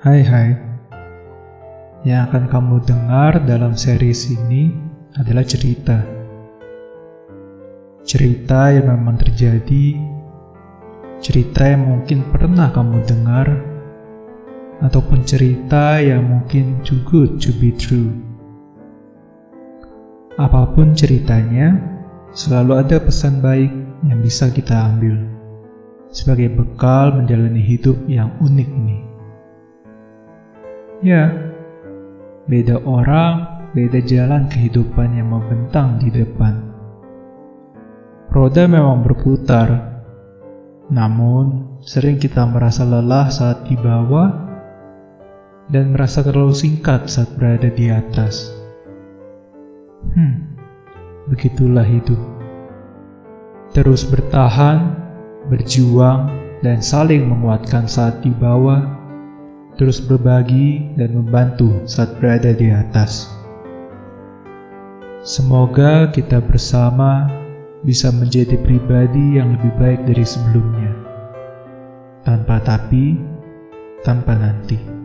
Hai hai. Yang akan kamu dengar dalam series ini adalah cerita. Cerita yang memang terjadi. Cerita yang mungkin pernah kamu dengar. Ataupun cerita yang mungkin too good to be true. Apa pun ceritanya, selalu ada pesan baik yang bisa kita ambil sebagai bekal menjalani hidup yang unik ini. Ya, beda orang, beda jalan kehidupan yang membentang di depan. Roda memang berputar, namun sering kita merasa lelah saat di bawah dan merasa terlalu singkat saat berada di atas. Hmm, begitulah hidup. Terus bertahan, berjuang, dan saling menguatkan saat di bawah terus berbagi dan membantu saat berada di atas. Semoga kita bersama bisa menjadi pribadi yang lebih baik dari sebelumnya, tanpa tapi, tanpa nanti.